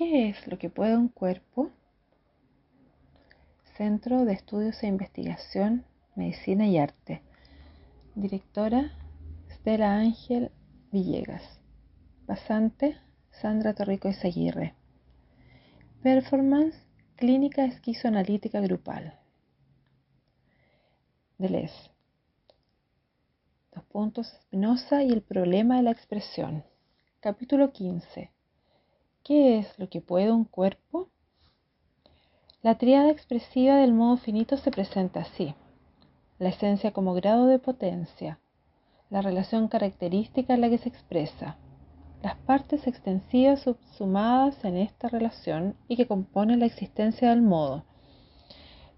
¿Qué es lo que puede un cuerpo? Centro de Estudios e Investigación, Medicina y Arte. Directora Stella Ángel Villegas. Pasante Sandra Torrico Seguirre. Performance Clínica Esquizoanalítica Grupal. Deleuze. Dos puntos Spinoza y el problema de la expresión. Capítulo 15. ¿Qué es lo que puede un cuerpo? La tríada expresiva del modo finito se presenta así. La esencia como grado de potencia, la relación característica en la que se expresa, las partes extensivas subsumadas en esta relación y que componen la existencia del modo.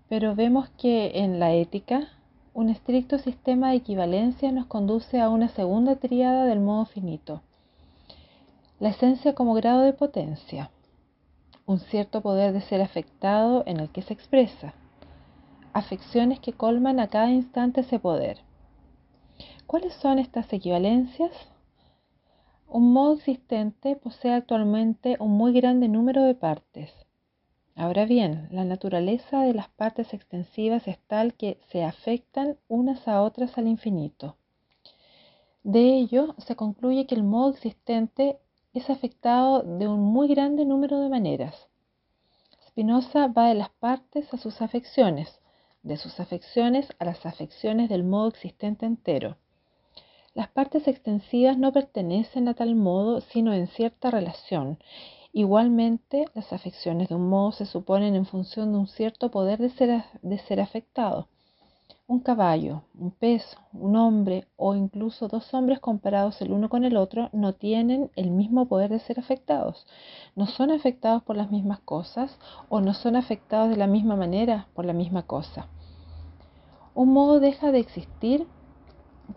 Pero vemos que en la ética, un estricto sistema de equivalencia nos conduce a una segunda tríada del modo finito la esencia como grado de potencia, un cierto poder de ser afectado en el que se expresa, afecciones que colman a cada instante ese poder. ¿Cuáles son estas equivalencias? Un modo existente posee actualmente un muy grande número de partes. Ahora bien, la naturaleza de las partes extensivas es tal que se afectan unas a otras al infinito. De ello se concluye que el modo existente es afectado de un muy grande número de maneras. Spinoza va de las partes a sus afecciones, de sus afecciones a las afecciones del modo existente entero. Las partes extensivas no pertenecen a tal modo sino en cierta relación. Igualmente, las afecciones de un modo se suponen en función de un cierto poder de ser, de ser afectado un caballo, un pez, un hombre o incluso dos hombres comparados el uno con el otro no tienen el mismo poder de ser afectados. No son afectados por las mismas cosas o no son afectados de la misma manera por la misma cosa. Un modo deja de existir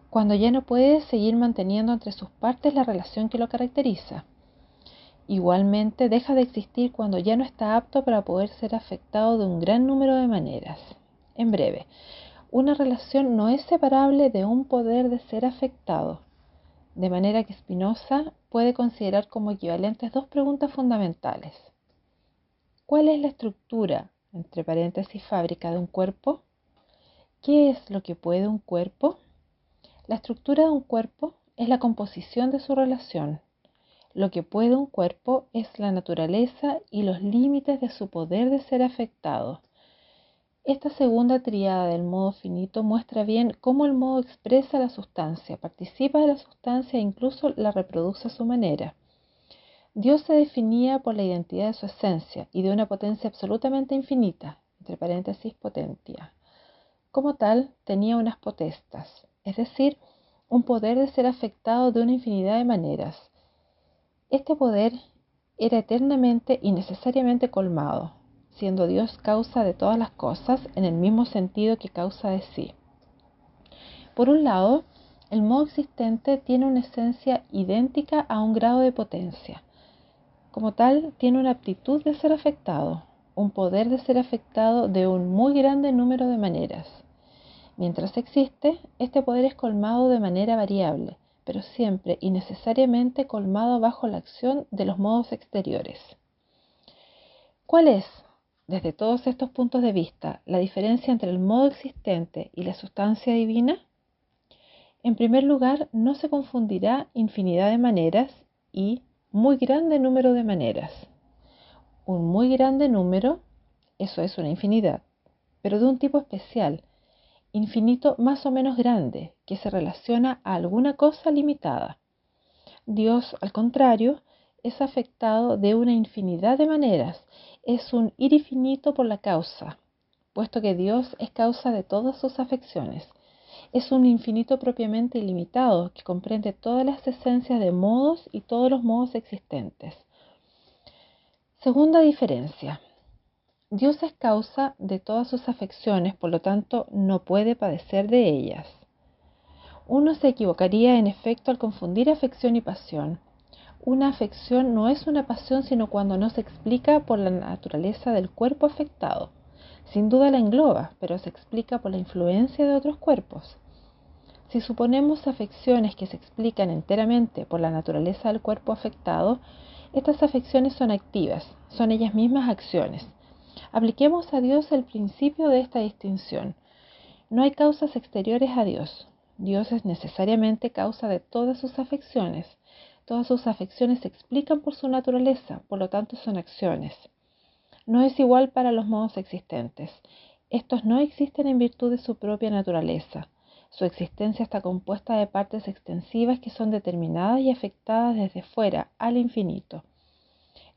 cuando ya no puede seguir manteniendo entre sus partes la relación que lo caracteriza. Igualmente deja de existir cuando ya no está apto para poder ser afectado de un gran número de maneras. En breve, una relación no es separable de un poder de ser afectado, de manera que Spinoza puede considerar como equivalentes dos preguntas fundamentales. ¿Cuál es la estructura, entre paréntesis, fábrica de un cuerpo? ¿Qué es lo que puede un cuerpo? La estructura de un cuerpo es la composición de su relación. Lo que puede un cuerpo es la naturaleza y los límites de su poder de ser afectado esta segunda triada del modo finito muestra bien cómo el modo expresa la sustancia, participa de la sustancia e incluso la reproduce a su manera. Dios se definía por la identidad de su esencia y de una potencia absolutamente infinita, entre paréntesis potencia. Como tal, tenía unas potestas, es decir, un poder de ser afectado de una infinidad de maneras. Este poder era eternamente y necesariamente colmado, siendo Dios causa de todas las cosas en el mismo sentido que causa de sí. Por un lado, el modo existente tiene una esencia idéntica a un grado de potencia. Como tal, tiene una aptitud de ser afectado, un poder de ser afectado de un muy grande número de maneras. Mientras existe, este poder es colmado de manera variable, pero siempre y necesariamente colmado bajo la acción de los modos exteriores. ¿Cuál es, desde todos estos puntos de vista, la diferencia entre el modo existente y la sustancia divina? En primer lugar, no se confundirá infinidad de maneras y muy grande número de maneras. Un muy grande número, eso es una infinidad, pero de un tipo especial, infinito más o menos grande, que se relaciona a alguna cosa limitada. Dios, al contrario, es afectado de una infinidad de maneras es un ir infinito por la causa, puesto que Dios es causa de todas sus afecciones. Es un infinito propiamente ilimitado que comprende todas las esencias de modos y todos los modos existentes. Segunda diferencia. Dios es causa de todas sus afecciones, por lo tanto no puede padecer de ellas. Uno se equivocaría en efecto al confundir afección y pasión, una afección no es una pasión sino cuando no se explica por la naturaleza del cuerpo afectado. Sin duda la engloba, pero se explica por la influencia de otros cuerpos. Si suponemos afecciones que se explican enteramente por la naturaleza del cuerpo afectado, Estas afecciones son activas, son ellas mismas acciones. Apliquemos a Dios el principio de esta distinción. No hay causas exteriores a Dios. Dios es necesariamente causa de todas sus afecciones. Todas sus afecciones se explican por su naturaleza, por lo tanto son acciones. No es igual para los modos existentes. Estos no existen en virtud de su propia naturaleza. Su existencia está compuesta de partes extensivas que son determinadas y afectadas desde fuera al infinito.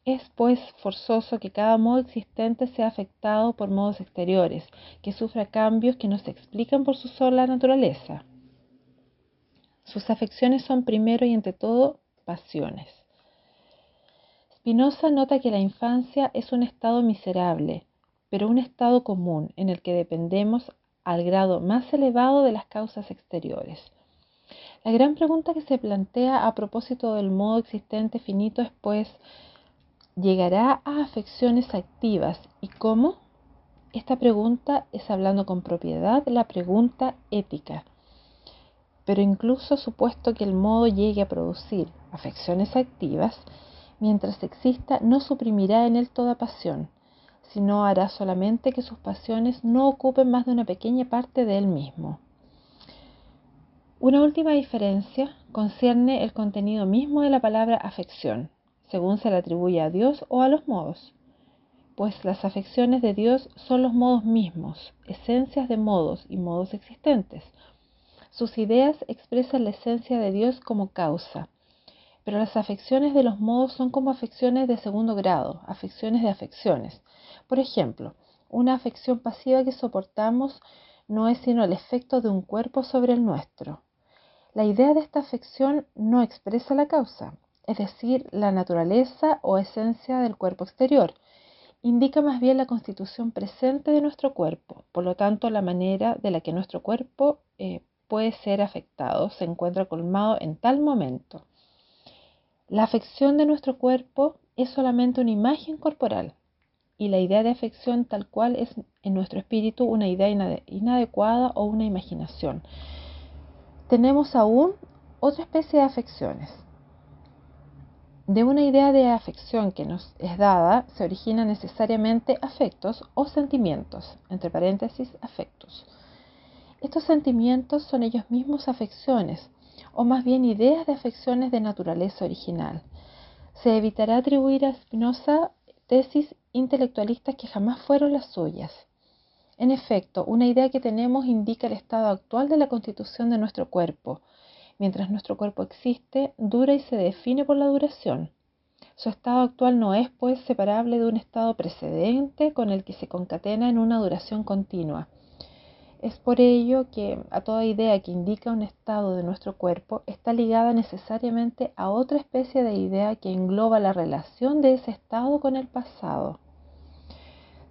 Es pues forzoso que cada modo existente sea afectado por modos exteriores, que sufra cambios que no se explican por su sola naturaleza. Sus afecciones son primero y ante todo pasiones. Spinoza nota que la infancia es un estado miserable, pero un estado común en el que dependemos al grado más elevado de las causas exteriores. La gran pregunta que se plantea a propósito del modo existente finito es pues, llegará a afecciones activas y cómo? Esta pregunta es hablando con propiedad la pregunta ética. Pero incluso supuesto que el modo llegue a producir afecciones activas, mientras exista no suprimirá en él toda pasión, sino hará solamente que sus pasiones no ocupen más de una pequeña parte de él mismo. Una última diferencia concierne el contenido mismo de la palabra afección según se le atribuye a Dios o a los modos, pues las afecciones de Dios son los modos mismos, esencias de modos y modos existentes. Sus ideas expresan la esencia de Dios como causa, pero las afecciones de los modos son como afecciones de segundo grado, afecciones de afecciones. Por ejemplo, una afección pasiva que soportamos no es sino el efecto de un cuerpo sobre el nuestro. La idea de esta afección no expresa la causa, es decir, la naturaleza o esencia del cuerpo exterior. Indica más bien la constitución presente de nuestro cuerpo, por lo tanto la manera de la que nuestro cuerpo eh, puede ser afectado se encuentra colmado en tal momento. La afección de nuestro cuerpo es solamente una imagen corporal y la idea de afección tal cual es en nuestro espíritu una idea inadecuada o una imaginación. Tenemos aún otra especie de afecciones, de una idea de afección que nos es dada se originan necesariamente afectos o sentimientos, entre paréntesis, afectos. Estos sentimientos son ellos mismos afecciones, o más bien ideas de afecciones de naturaleza original. Se evitará atribuir a Spinoza tesis intelectualistas que jamás fueron las suyas. En efecto, una idea que tenemos indica el estado actual de la constitución de nuestro cuerpo, Mientras nuestro cuerpo existe, dura y se define por la duración. Su estado actual no es, pues, separable de un estado precedente con el que se concatena en una duración continua. Es por ello que a toda idea que indica un estado de nuestro cuerpo está ligada necesariamente a otra especie de idea que engloba la relación de ese estado con el pasado.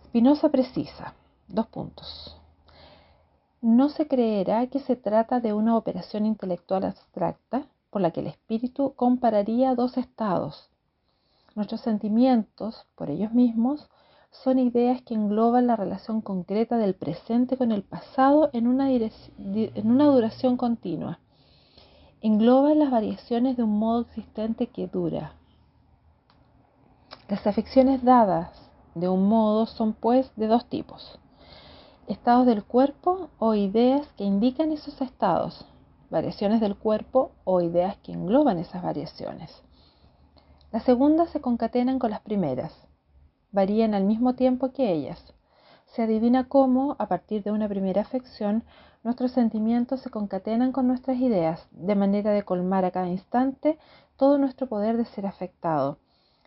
Spinoza precisa, dos puntos no se creerá que se trata de una operación intelectual abstracta por la que el espíritu compararía dos estados. Nuestros sentimientos, por ellos mismos, son ideas que engloban la relación concreta del presente con el pasado en una, duración continua. Engloban las variaciones de un modo existente que dura. Las afecciones dadas de un modo son pues de dos tipos estados del cuerpo o ideas que indican esos estados, variaciones del cuerpo o ideas que engloban esas variaciones. Las segundas se concatenan con las primeras, varían al mismo tiempo que ellas. Se adivina cómo, a partir de una primera afección, nuestros sentimientos se concatenan con nuestras ideas, de manera de colmar a cada instante todo nuestro poder de ser afectado.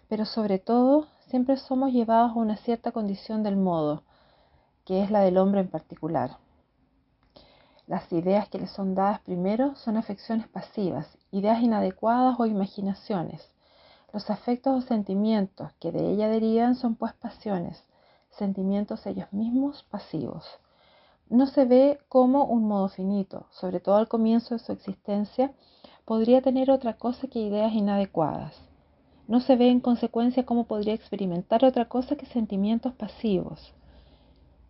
Pero sobre todo, siempre somos llevados a una cierta condición del modo, que es la del hombre en particular. Las ideas que le son dadas primero son afecciones pasivas, ideas inadecuadas o imaginaciones. Los afectos o sentimientos que de ella derivan son pues pasiones, sentimientos ellos mismos pasivos. No se ve como un modo finito, sobre todo al comienzo de su existencia, podría tener otra cosa que ideas inadecuadas. No se ve en consecuencia cómo podría experimentar otra cosa que sentimientos pasivos.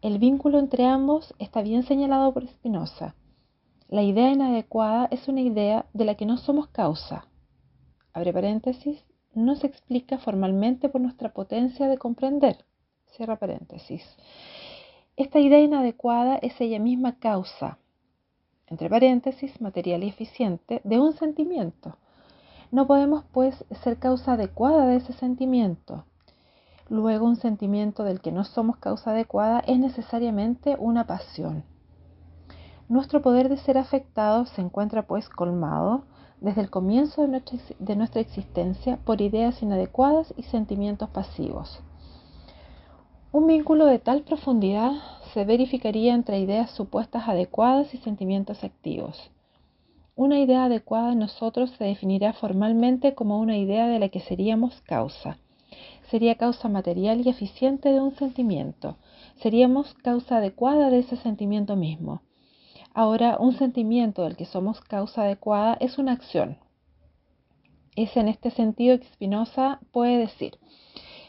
El vínculo entre ambos está bien señalado por Spinoza. La idea inadecuada es una idea de la que no somos causa. Abre paréntesis, no se explica formalmente por nuestra potencia de comprender. Esta idea inadecuada es ella misma causa, entre paréntesis, material y eficiente, de un sentimiento. No podemos, pues, ser causa adecuada de ese sentimiento. Luego, un sentimiento del que no somos causa adecuada es necesariamente una pasión. Nuestro poder de ser afectado se encuentra, pues, colmado desde el comienzo de nuestra, existencia por ideas inadecuadas y sentimientos pasivos. Un vínculo de tal profundidad se verificaría entre ideas supuestas adecuadas y sentimientos activos. Una idea adecuada en nosotros se definirá formalmente como una idea de la que seríamos causa. Sería causa material y eficiente de un sentimiento. Seríamos causa adecuada de ese sentimiento mismo. Ahora, un sentimiento del que somos causa adecuada es una acción. Es en este sentido que Spinoza puede decir,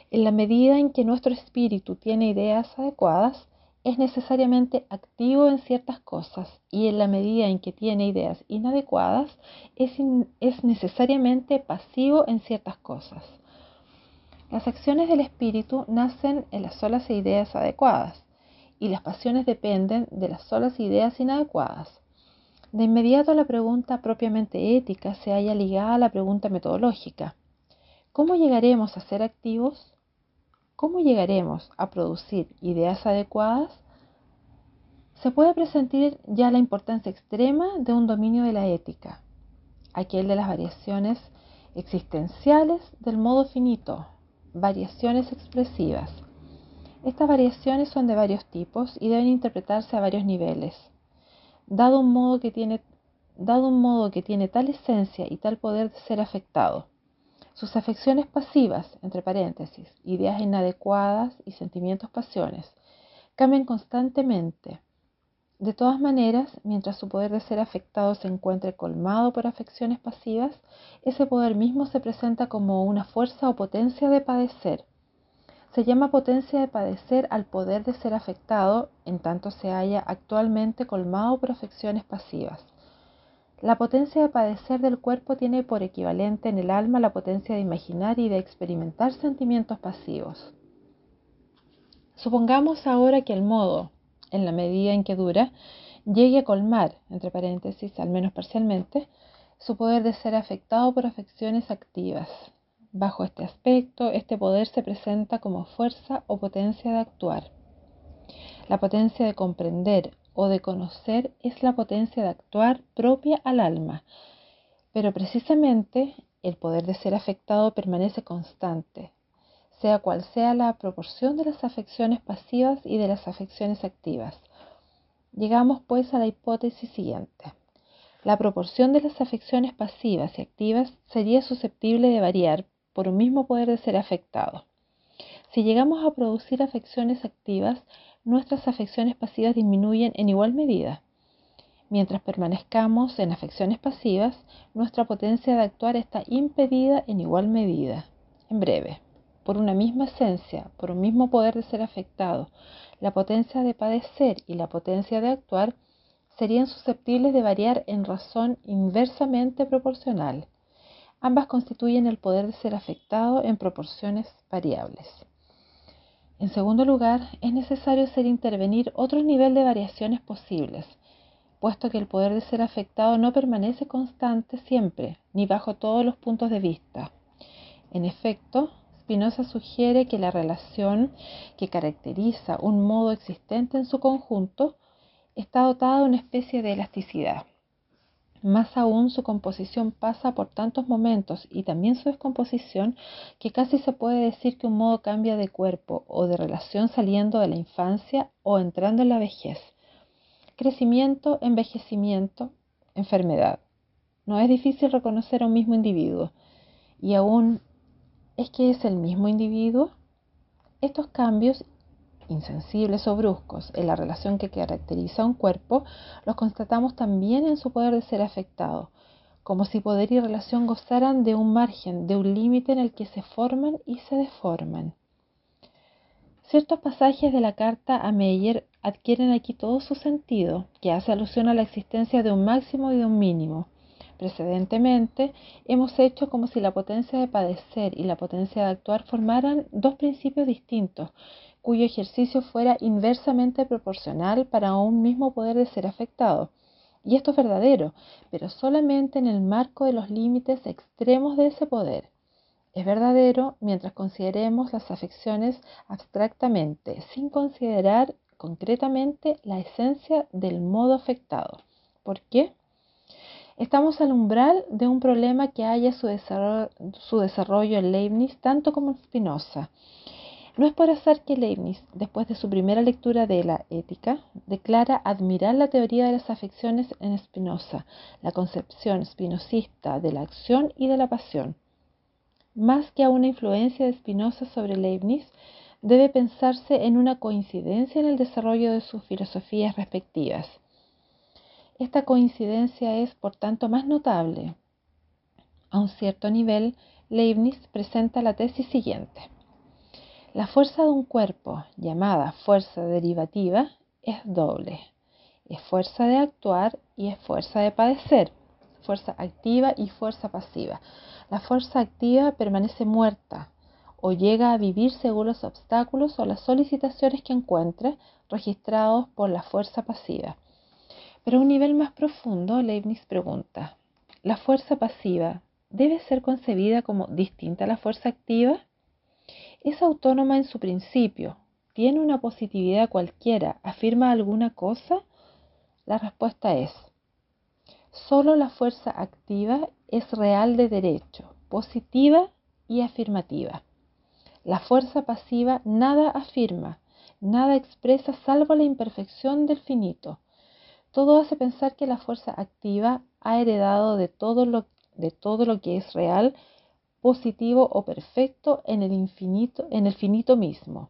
en la medida en que nuestro espíritu tiene ideas adecuadas, es necesariamente activo en ciertas cosas y en la medida en que tiene ideas inadecuadas, es, es necesariamente pasivo en ciertas cosas. Las acciones del espíritu nacen en las solas ideas adecuadas y las pasiones dependen de las solas ideas inadecuadas. De inmediato la pregunta propiamente ética se halla ligada a la pregunta metodológica. ¿Cómo llegaremos a ser activos? ¿Cómo llegaremos a producir ideas adecuadas? Se puede presentir ya la importancia extrema de un dominio de la ética, aquel de las variaciones existenciales del modo finito, variaciones expresivas. Estas variaciones son de varios tipos y deben interpretarse a varios niveles. Dado un modo que tiene, tal esencia y tal poder de ser afectado, sus afecciones pasivas, entre paréntesis, ideas inadecuadas y sentimientos pasiones, cambian constantemente. De todas maneras, mientras su poder de ser afectado se encuentre colmado por afecciones pasivas, ese poder mismo se presenta como una fuerza o potencia de padecer. Se llama potencia de padecer al poder de ser afectado en tanto se haya actualmente colmado por afecciones pasivas. La potencia de padecer del cuerpo tiene por equivalente en el alma la potencia de imaginar y de experimentar sentimientos pasivos. Supongamos ahora que el modo, en la medida en que dura, llegue a colmar, entre paréntesis, al menos parcialmente, su poder de ser afectado por afecciones activas. Bajo este aspecto, este poder se presenta como fuerza o potencia de actuar. La potencia de comprender o de conocer es la potencia de actuar propia al alma, pero precisamente el poder de ser afectado permanece constante, sea cual sea la proporción de las afecciones pasivas y de las afecciones activas. Llegamos pues a la hipótesis siguiente. La proporción de las afecciones pasivas y activas sería susceptible de variar por un mismo poder de ser afectado. Si llegamos a producir afecciones activas, nuestras afecciones pasivas disminuyen en igual medida. Mientras permanezcamos en afecciones pasivas, nuestra potencia de actuar está impedida en igual medida. En breve, por una misma esencia, por un mismo poder de ser afectado, la potencia de padecer y la potencia de actuar serían susceptibles de variar en razón inversamente proporcional. Ambas constituyen el poder de ser afectado en proporciones variables. En segundo lugar, es necesario hacer intervenir otro nivel de variaciones posibles, puesto que el poder de ser afectado no permanece constante siempre, ni bajo todos los puntos de vista. En efecto, Spinoza sugiere que la relación que caracteriza un modo existente en su conjunto está dotada de una especie de elasticidad. Más aún, su composición pasa por tantos momentos y también su descomposición que casi se puede decir que un modo cambia de cuerpo o de relación saliendo de la infancia o entrando en la vejez. Crecimiento, envejecimiento, enfermedad. No es difícil reconocer a un mismo individuo. Y aún, ¿es que es el mismo individuo? Estos cambios insensibles o bruscos en la relación que caracteriza a un cuerpo, los constatamos también en su poder de ser afectado, como si poder y relación gozaran de un margen, de un límite en el que se forman y se deforman. Ciertos pasajes de la carta a Meyer adquieren aquí todo su sentido, que hace alusión a la existencia de un máximo y de un mínimo, Precedentemente, hemos hecho como si la potencia de padecer y la potencia de actuar formaran dos principios distintos, cuyo ejercicio fuera inversamente proporcional para un mismo poder de ser afectado. Y esto es verdadero, pero solamente en el marco de los límites extremos de ese poder. Es verdadero mientras consideremos las afecciones abstractamente, sin considerar concretamente la esencia del modo afectado. ¿Por qué? Estamos al umbral de un problema que haya su desarrollo, en Leibniz tanto como en Spinoza. No es por azar que Leibniz, después de su primera lectura de la ética, declara admirar la teoría de las afecciones en Spinoza, la concepción spinozista de la acción y de la pasión. Más que a una influencia de Spinoza sobre Leibniz, debe pensarse en una coincidencia en el desarrollo de sus filosofías respectivas. Esta coincidencia es, por tanto, más notable. A un cierto nivel, Leibniz presenta la tesis siguiente. La fuerza de un cuerpo, llamada fuerza derivativa, es doble. Es fuerza de actuar y es fuerza de padecer, fuerza activa y fuerza pasiva. La fuerza activa permanece muerta o llega a vivir según los obstáculos o las solicitaciones que encuentre registrados por la fuerza pasiva. Pero a un nivel más profundo, Leibniz pregunta, ¿la fuerza pasiva debe ser concebida como distinta a la fuerza activa? ¿Es autónoma en su principio? ¿Tiene una positividad cualquiera? ¿Afirma alguna cosa? La respuesta es, solo la fuerza activa es real de derecho, positiva y afirmativa. La fuerza pasiva nada afirma, nada expresa salvo la imperfección del finito. Todo hace pensar que la fuerza activa ha heredado de todo lo, de todo lo que es real, positivo o perfecto en el infinito, en el finito mismo.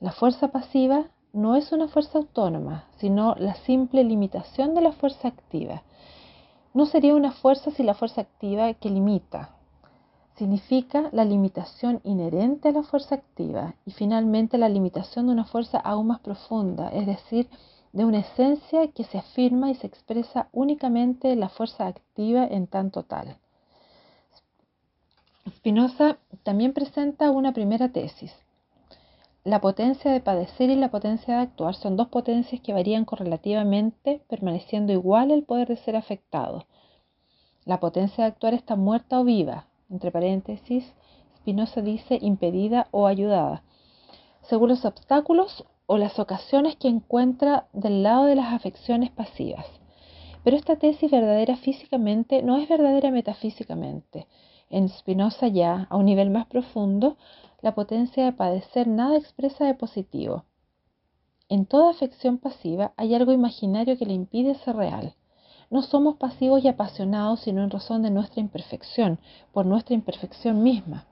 La fuerza pasiva no es una fuerza autónoma, sino la simple limitación de la fuerza activa. No sería una fuerza si la fuerza activa que limita. Significa la limitación inherente a la fuerza activa y finalmente la limitación de una fuerza aún más profunda, es decir, de una esencia que se afirma y se expresa únicamente en la fuerza activa en tanto tal. Spinoza también presenta una primera tesis. La potencia de padecer y la potencia de actuar son dos potencias que varían correlativamente, permaneciendo igual el poder de ser afectado. La potencia de actuar está muerta o viva, entre paréntesis, Spinoza dice impedida o ayudada, según los obstáculos o las ocasiones que encuentra del lado de las afecciones pasivas. Pero esta tesis verdadera físicamente no es verdadera metafísicamente. En Spinoza ya, a un nivel más profundo, la potencia de padecer nada expresa de positivo. En toda afección pasiva hay algo imaginario que le impide ser real. No somos pasivos y apasionados sino en razón de nuestra imperfección, por nuestra imperfección misma.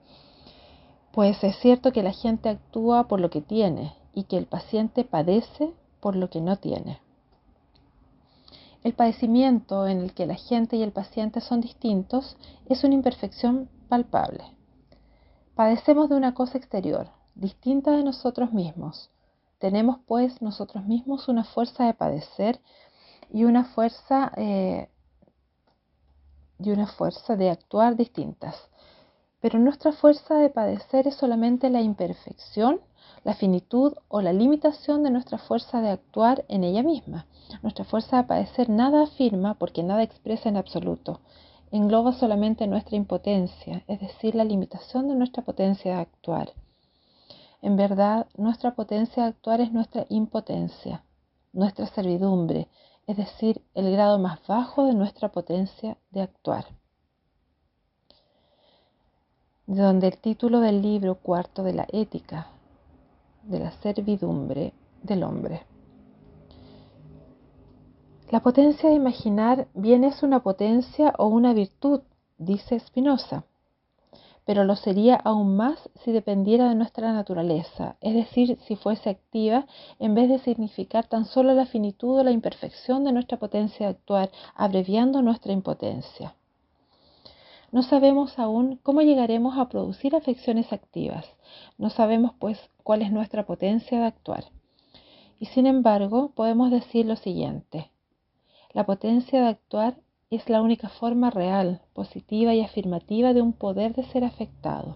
Pues es cierto que la gente actúa por lo que tiene y que el paciente padece por lo que no tiene. El padecimiento en el que la gente y el paciente son distintos es una imperfección palpable. Padecemos de una cosa exterior, distinta de nosotros mismos. Tenemos pues nosotros mismos una fuerza de padecer y una fuerza eh, y una fuerza de actuar distintas. Pero nuestra fuerza de padecer es solamente la imperfección, la finitud o la limitación de nuestra fuerza de actuar en ella misma. Nuestra fuerza de padecer nada afirma porque nada expresa en absoluto engloba solamente nuestra impotencia, es decir, la limitación de nuestra potencia de actuar. En verdad, nuestra potencia de actuar es nuestra impotencia, nuestra servidumbre, es decir, el grado más bajo de nuestra potencia de actuar. De donde el título del libro cuarto de la ética, de la servidumbre del hombre. La potencia de imaginar bien es una potencia o una virtud, dice Spinoza, pero lo sería aún más si dependiera de nuestra naturaleza, es decir, si fuese activa en vez de significar tan solo la finitud o la imperfección de nuestra potencia de actuar, abreviando nuestra impotencia. No sabemos aún cómo llegaremos a producir afecciones activas, no sabemos pues cuál es nuestra potencia de actuar. Y sin embargo, podemos decir lo siguiente. La potencia de actuar es la única forma real, positiva y afirmativa de un poder de ser afectado.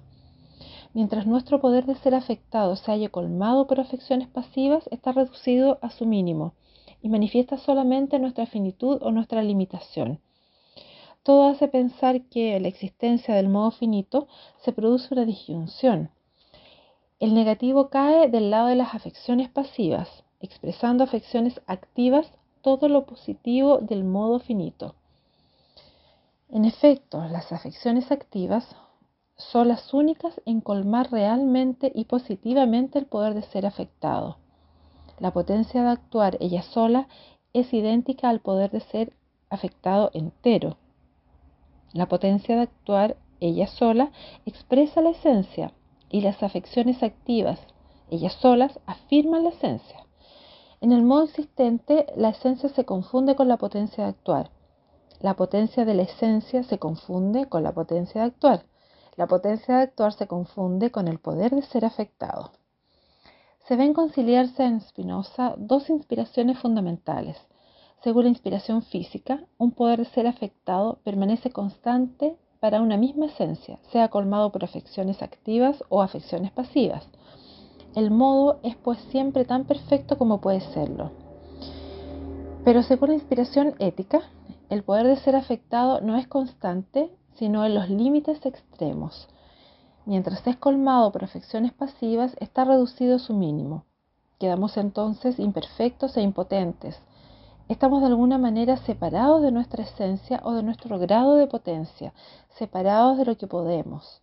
Mientras nuestro poder de ser afectado se haya colmado por afecciones pasivas, está reducido a su mínimo y manifiesta solamente nuestra finitud o nuestra limitación. Todo hace pensar que la existencia del modo finito se produce una disyunción. El negativo cae del lado de las afecciones pasivas, expresando afecciones activas todo lo positivo del modo finito. En efecto, las afecciones activas son las únicas en colmar realmente y positivamente el poder de ser afectado. La potencia de actuar ella sola es idéntica al poder de ser afectado entero. La potencia de actuar ella sola expresa la esencia y las afecciones activas, ellas solas, afirman la esencia. En el modo existente, la esencia se confunde con la potencia de actuar. La potencia de la esencia se confunde con la potencia de actuar. La potencia de actuar se confunde con el poder de ser afectado. Se ven conciliarse en Spinoza dos inspiraciones fundamentales. Según la inspiración física, un poder de ser afectado permanece constante para una misma esencia, sea colmado por afecciones activas o afecciones pasivas. El modo es pues siempre tan perfecto como puede serlo. Pero según la inspiración ética, el poder de ser afectado no es constante, sino en los límites extremos. Mientras es colmado por afecciones pasivas, está reducido a su mínimo. Quedamos entonces imperfectos e impotentes. Estamos de alguna manera separados de nuestra esencia o de nuestro grado de potencia, separados de lo que podemos.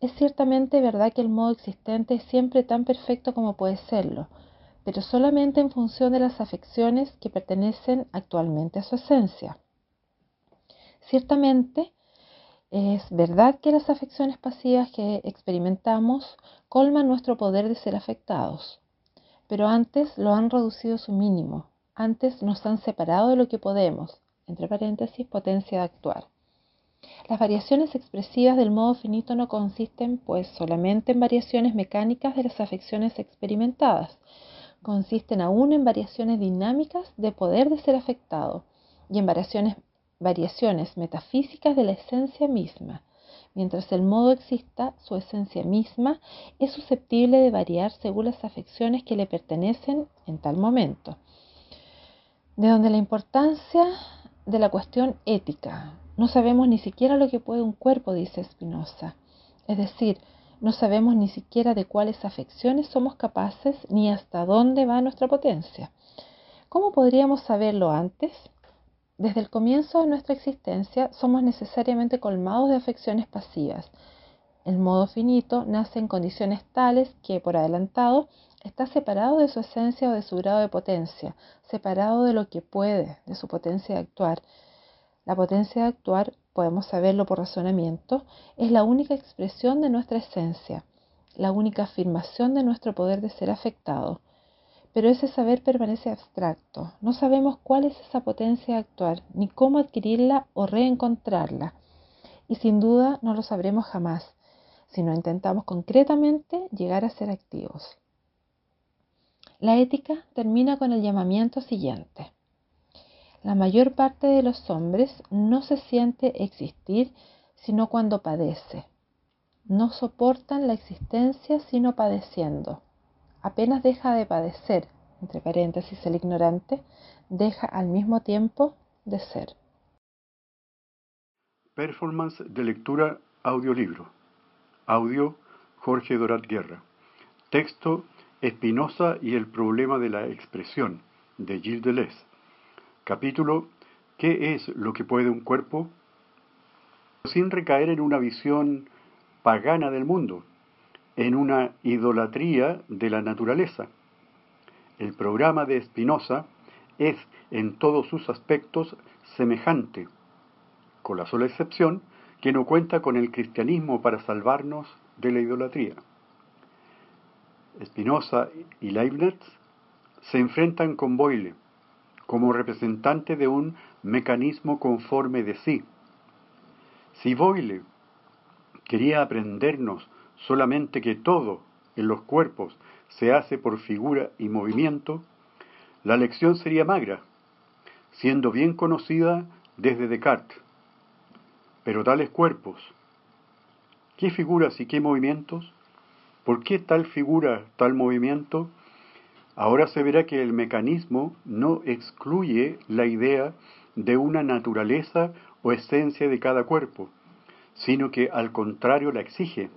Es ciertamente verdad que el modo existente es siempre tan perfecto como puede serlo, pero solamente en función de las afecciones que pertenecen actualmente a su esencia. Ciertamente, es verdad que las afecciones pasivas que experimentamos colman nuestro poder de ser afectados, pero antes lo han reducido a su mínimo, antes nos han separado de lo que podemos, entre paréntesis, potencia de actuar. Las variaciones expresivas del modo finito no consisten, pues, solamente en variaciones mecánicas de las afecciones experimentadas, consisten aún en variaciones dinámicas de poder de ser afectado y en variaciones, variaciones metafísicas de la esencia misma. Mientras el modo exista, su esencia misma es susceptible de variar según las afecciones que le pertenecen en tal momento. De donde la importancia de la cuestión ética, no sabemos ni siquiera lo que puede un cuerpo, dice Spinoza. Es decir, no sabemos ni siquiera de cuáles afecciones somos capaces ni hasta dónde va nuestra potencia. ¿Cómo podríamos saberlo antes? Desde el comienzo de nuestra existencia somos necesariamente colmados de afecciones pasivas. El modo finito nace en condiciones tales que, por adelantado, está separado de su esencia o de su grado de potencia, separado de lo que puede, de su potencia de actuar, la potencia de actuar, podemos saberlo por razonamiento, es la única expresión de nuestra esencia, la única afirmación de nuestro poder de ser afectado. Pero ese saber permanece abstracto. No sabemos cuál es esa potencia de actuar, ni cómo adquirirla o reencontrarla. Y sin duda no lo sabremos jamás, si no intentamos concretamente llegar a ser activos. La ética termina con el llamamiento siguiente. La mayor parte de los hombres no se siente existir sino cuando padece. No soportan la existencia sino padeciendo. Apenas deja de padecer, entre paréntesis el ignorante, deja al mismo tiempo de ser. Performance de lectura audiolibro. Audio Jorge Dorat Guerra. Texto Espinosa y el problema de la expresión de Gilles Deleuze capítulo ¿Qué es lo que puede un cuerpo? Sin recaer en una visión pagana del mundo, en una idolatría de la naturaleza. El programa de Spinoza es en todos sus aspectos semejante, con la sola excepción que no cuenta con el cristianismo para salvarnos de la idolatría. Spinoza y Leibniz se enfrentan con Boyle, como representante de un mecanismo conforme de sí. Si Boyle quería aprendernos solamente que todo en los cuerpos se hace por figura y movimiento, la lección sería magra, siendo bien conocida desde Descartes. Pero tales cuerpos, ¿qué figuras y qué movimientos? ¿Por qué tal figura, tal movimiento? Ahora se verá que el mecanismo no excluye la idea de una naturaleza o esencia de cada cuerpo, sino que al contrario la exige,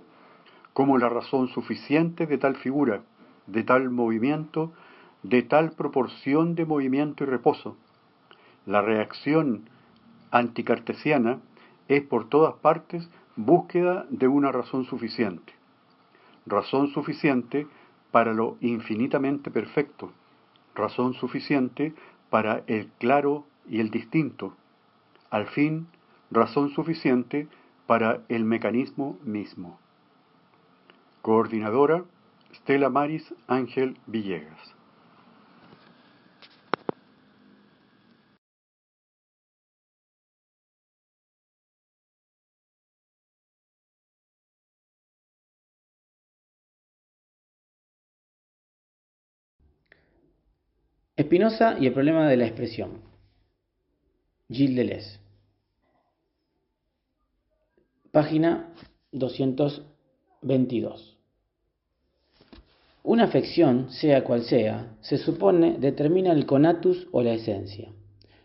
como la razón suficiente de tal figura, de tal movimiento, de tal proporción de movimiento y reposo. La reacción anticartesiana es por todas partes búsqueda de una razón suficiente. Razón suficiente para lo infinitamente perfecto, razón suficiente para el claro y el distinto, al fin, razón suficiente para el mecanismo mismo. Coordinadora Stella Maris Ángel Villegas. Espinosa y el problema de la expresión. Gilles Deleuze. Página 222. Una afección, sea cual sea, se supone determina el conatus o la esencia.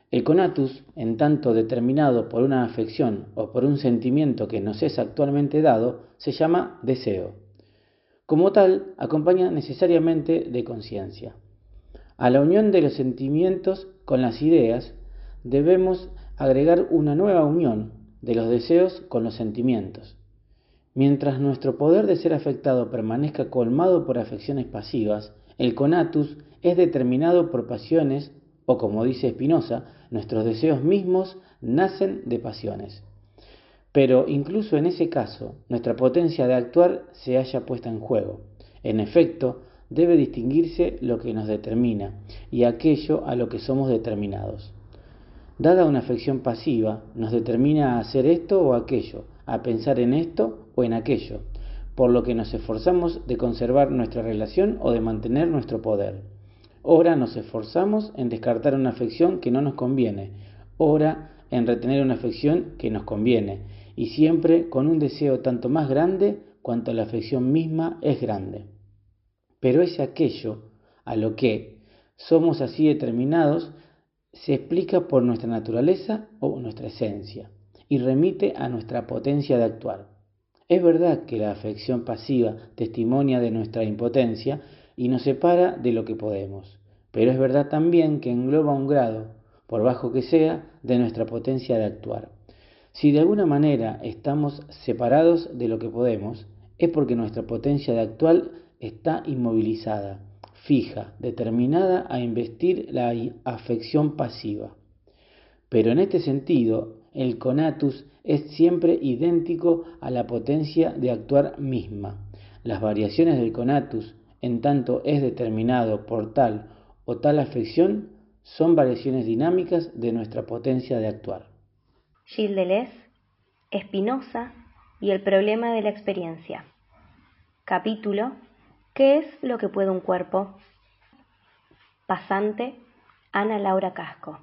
El conatus, en tanto determinado por una afección o por un sentimiento que nos es actualmente dado, se llama deseo. Como tal, acompaña necesariamente de conciencia. A la unión de los sentimientos con las ideas debemos agregar una nueva unión de los deseos con los sentimientos. Mientras nuestro poder de ser afectado permanezca colmado por afecciones pasivas, el conatus es determinado por pasiones o como dice Spinoza, nuestros deseos mismos nacen de pasiones. Pero incluso en ese caso, nuestra potencia de actuar se haya puesta en juego. En efecto, debe distinguirse lo que nos determina y aquello a lo que somos determinados. Dada una afección pasiva, nos determina a hacer esto o aquello, a pensar en esto o en aquello, por lo que nos esforzamos de conservar nuestra relación o de mantener nuestro poder. Ora nos esforzamos en descartar una afección que no nos conviene, ora en retener una afección que nos conviene, y siempre con un deseo tanto más grande cuanto la afección misma es grande pero es aquello a lo que somos así determinados se explica por nuestra naturaleza o nuestra esencia y remite a nuestra potencia de actuar. Es verdad que la afección pasiva testimonia de nuestra impotencia y nos separa de lo que podemos, pero es verdad también que engloba un grado, por bajo que sea, de nuestra potencia de actuar. Si de alguna manera estamos separados de lo que podemos, es porque nuestra potencia de actuar está inmovilizada, fija, determinada a investir la afección pasiva. Pero en este sentido, el conatus es siempre idéntico a la potencia de actuar misma. Las variaciones del conatus, en tanto es determinado por tal o tal afección, son variaciones dinámicas de nuestra potencia de actuar. Gilles Deleuze, Espinosa y el problema de la experiencia. Capítulo ¿Qué es lo que puede un cuerpo? Pasante, Ana Laura Casco.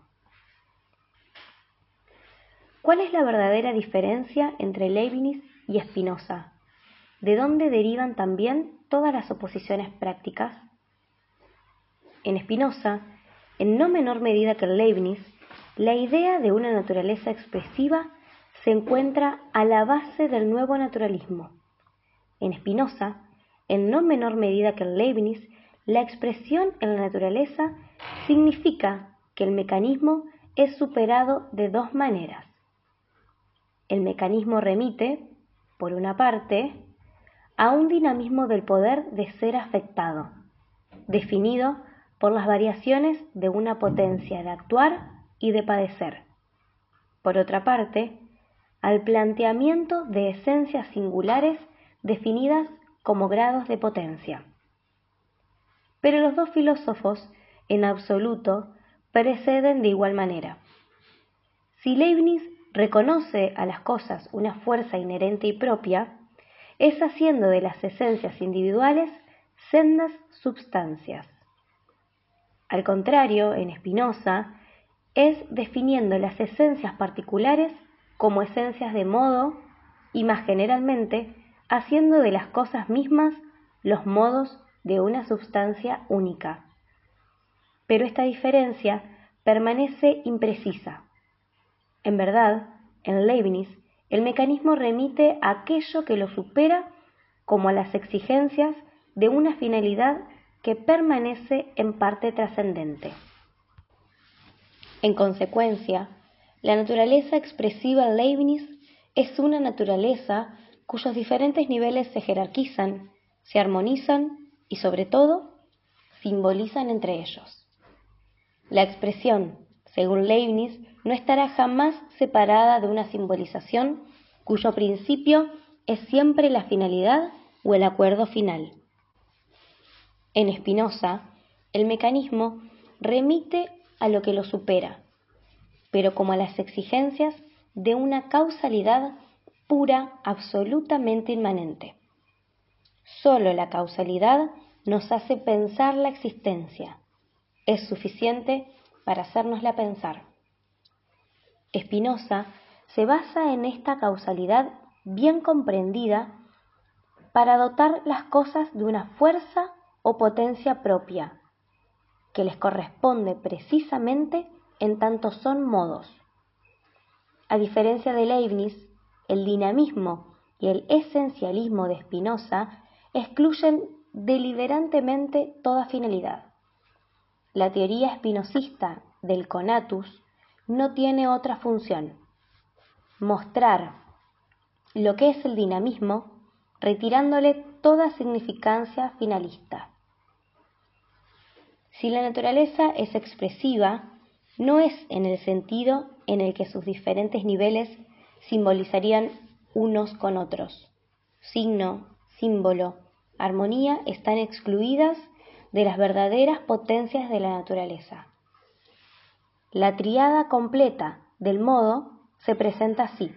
¿Cuál es la verdadera diferencia entre Leibniz y Spinoza? ¿De dónde derivan también todas las oposiciones prácticas? En Spinoza, en no menor medida que en Leibniz, la idea de una naturaleza expresiva se encuentra a la base del nuevo naturalismo. En Spinoza, en no menor medida que en Leibniz, la expresión en la naturaleza significa que el mecanismo es superado de dos maneras. El mecanismo remite, por una parte, a un dinamismo del poder de ser afectado, definido por las variaciones de una potencia de actuar y de padecer. Por otra parte, al planteamiento de esencias singulares definidas como grados de potencia. Pero los dos filósofos, en absoluto, preceden de igual manera. Si Leibniz reconoce a las cosas una fuerza inherente y propia, es haciendo de las esencias individuales sendas substancias. Al contrario, en Spinoza, es definiendo las esencias particulares como esencias de modo y más generalmente haciendo de las cosas mismas los modos de una sustancia única. Pero esta diferencia permanece imprecisa. En verdad, en Leibniz, el mecanismo remite a aquello que lo supera como a las exigencias de una finalidad que permanece en parte trascendente. En consecuencia, la naturaleza expresiva en Leibniz es una naturaleza cuyos diferentes niveles se jerarquizan, se armonizan y sobre todo simbolizan entre ellos. La expresión, según Leibniz, no estará jamás separada de una simbolización cuyo principio es siempre la finalidad o el acuerdo final. En Spinoza, el mecanismo remite a lo que lo supera, pero como a las exigencias de una causalidad pura, absolutamente inmanente. Solo la causalidad nos hace pensar la existencia. Es suficiente para hacernosla pensar. Spinoza se basa en esta causalidad bien comprendida para dotar las cosas de una fuerza o potencia propia, que les corresponde precisamente en tanto son modos. A diferencia de Leibniz, el dinamismo y el esencialismo de Spinoza excluyen deliberantemente toda finalidad. La teoría espinosista del conatus no tiene otra función, mostrar lo que es el dinamismo retirándole toda significancia finalista. Si la naturaleza es expresiva, no es en el sentido en el que sus diferentes niveles simbolizarían unos con otros. Signo, símbolo, armonía están excluidas de las verdaderas potencias de la naturaleza. La triada completa del modo se presenta así.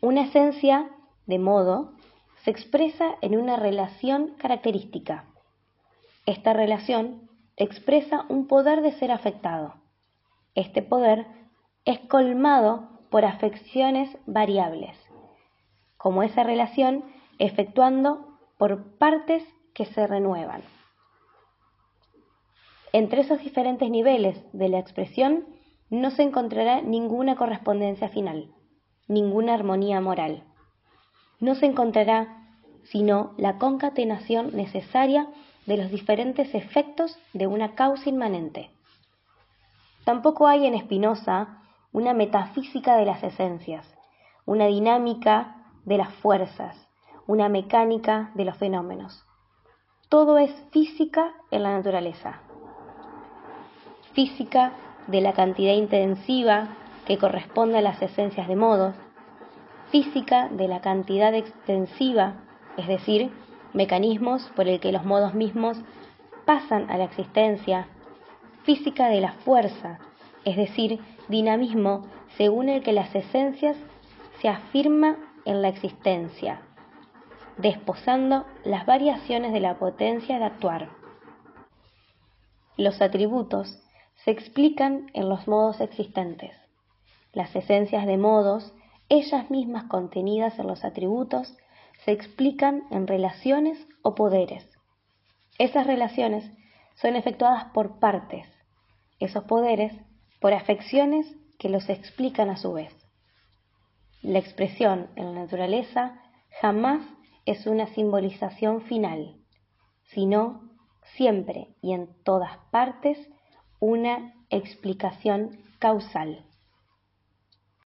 Una esencia de modo se expresa en una relación característica. Esta relación expresa un poder de ser afectado. Este poder es colmado por afecciones variables, como esa relación efectuando por partes que se renuevan. Entre esos diferentes niveles de la expresión no se encontrará ninguna correspondencia final, ninguna armonía moral. No se encontrará sino la concatenación necesaria de los diferentes efectos de una causa inmanente. Tampoco hay en Spinoza una metafísica de las esencias, una dinámica de las fuerzas, una mecánica de los fenómenos. Todo es física en la naturaleza. Física de la cantidad intensiva que corresponde a las esencias de modos, física de la cantidad extensiva, es decir, mecanismos por el que los modos mismos pasan a la existencia, física de la fuerza, es decir, dinamismo según el que las esencias se afirman en la existencia, desposando las variaciones de la potencia de actuar. Los atributos se explican en los modos existentes. Las esencias de modos, ellas mismas contenidas en los atributos, se explican en relaciones o poderes. Esas relaciones son efectuadas por partes. Esos poderes por afecciones que los explican a su vez. La expresión en la naturaleza jamás es una simbolización final, sino siempre y en todas partes una explicación causal.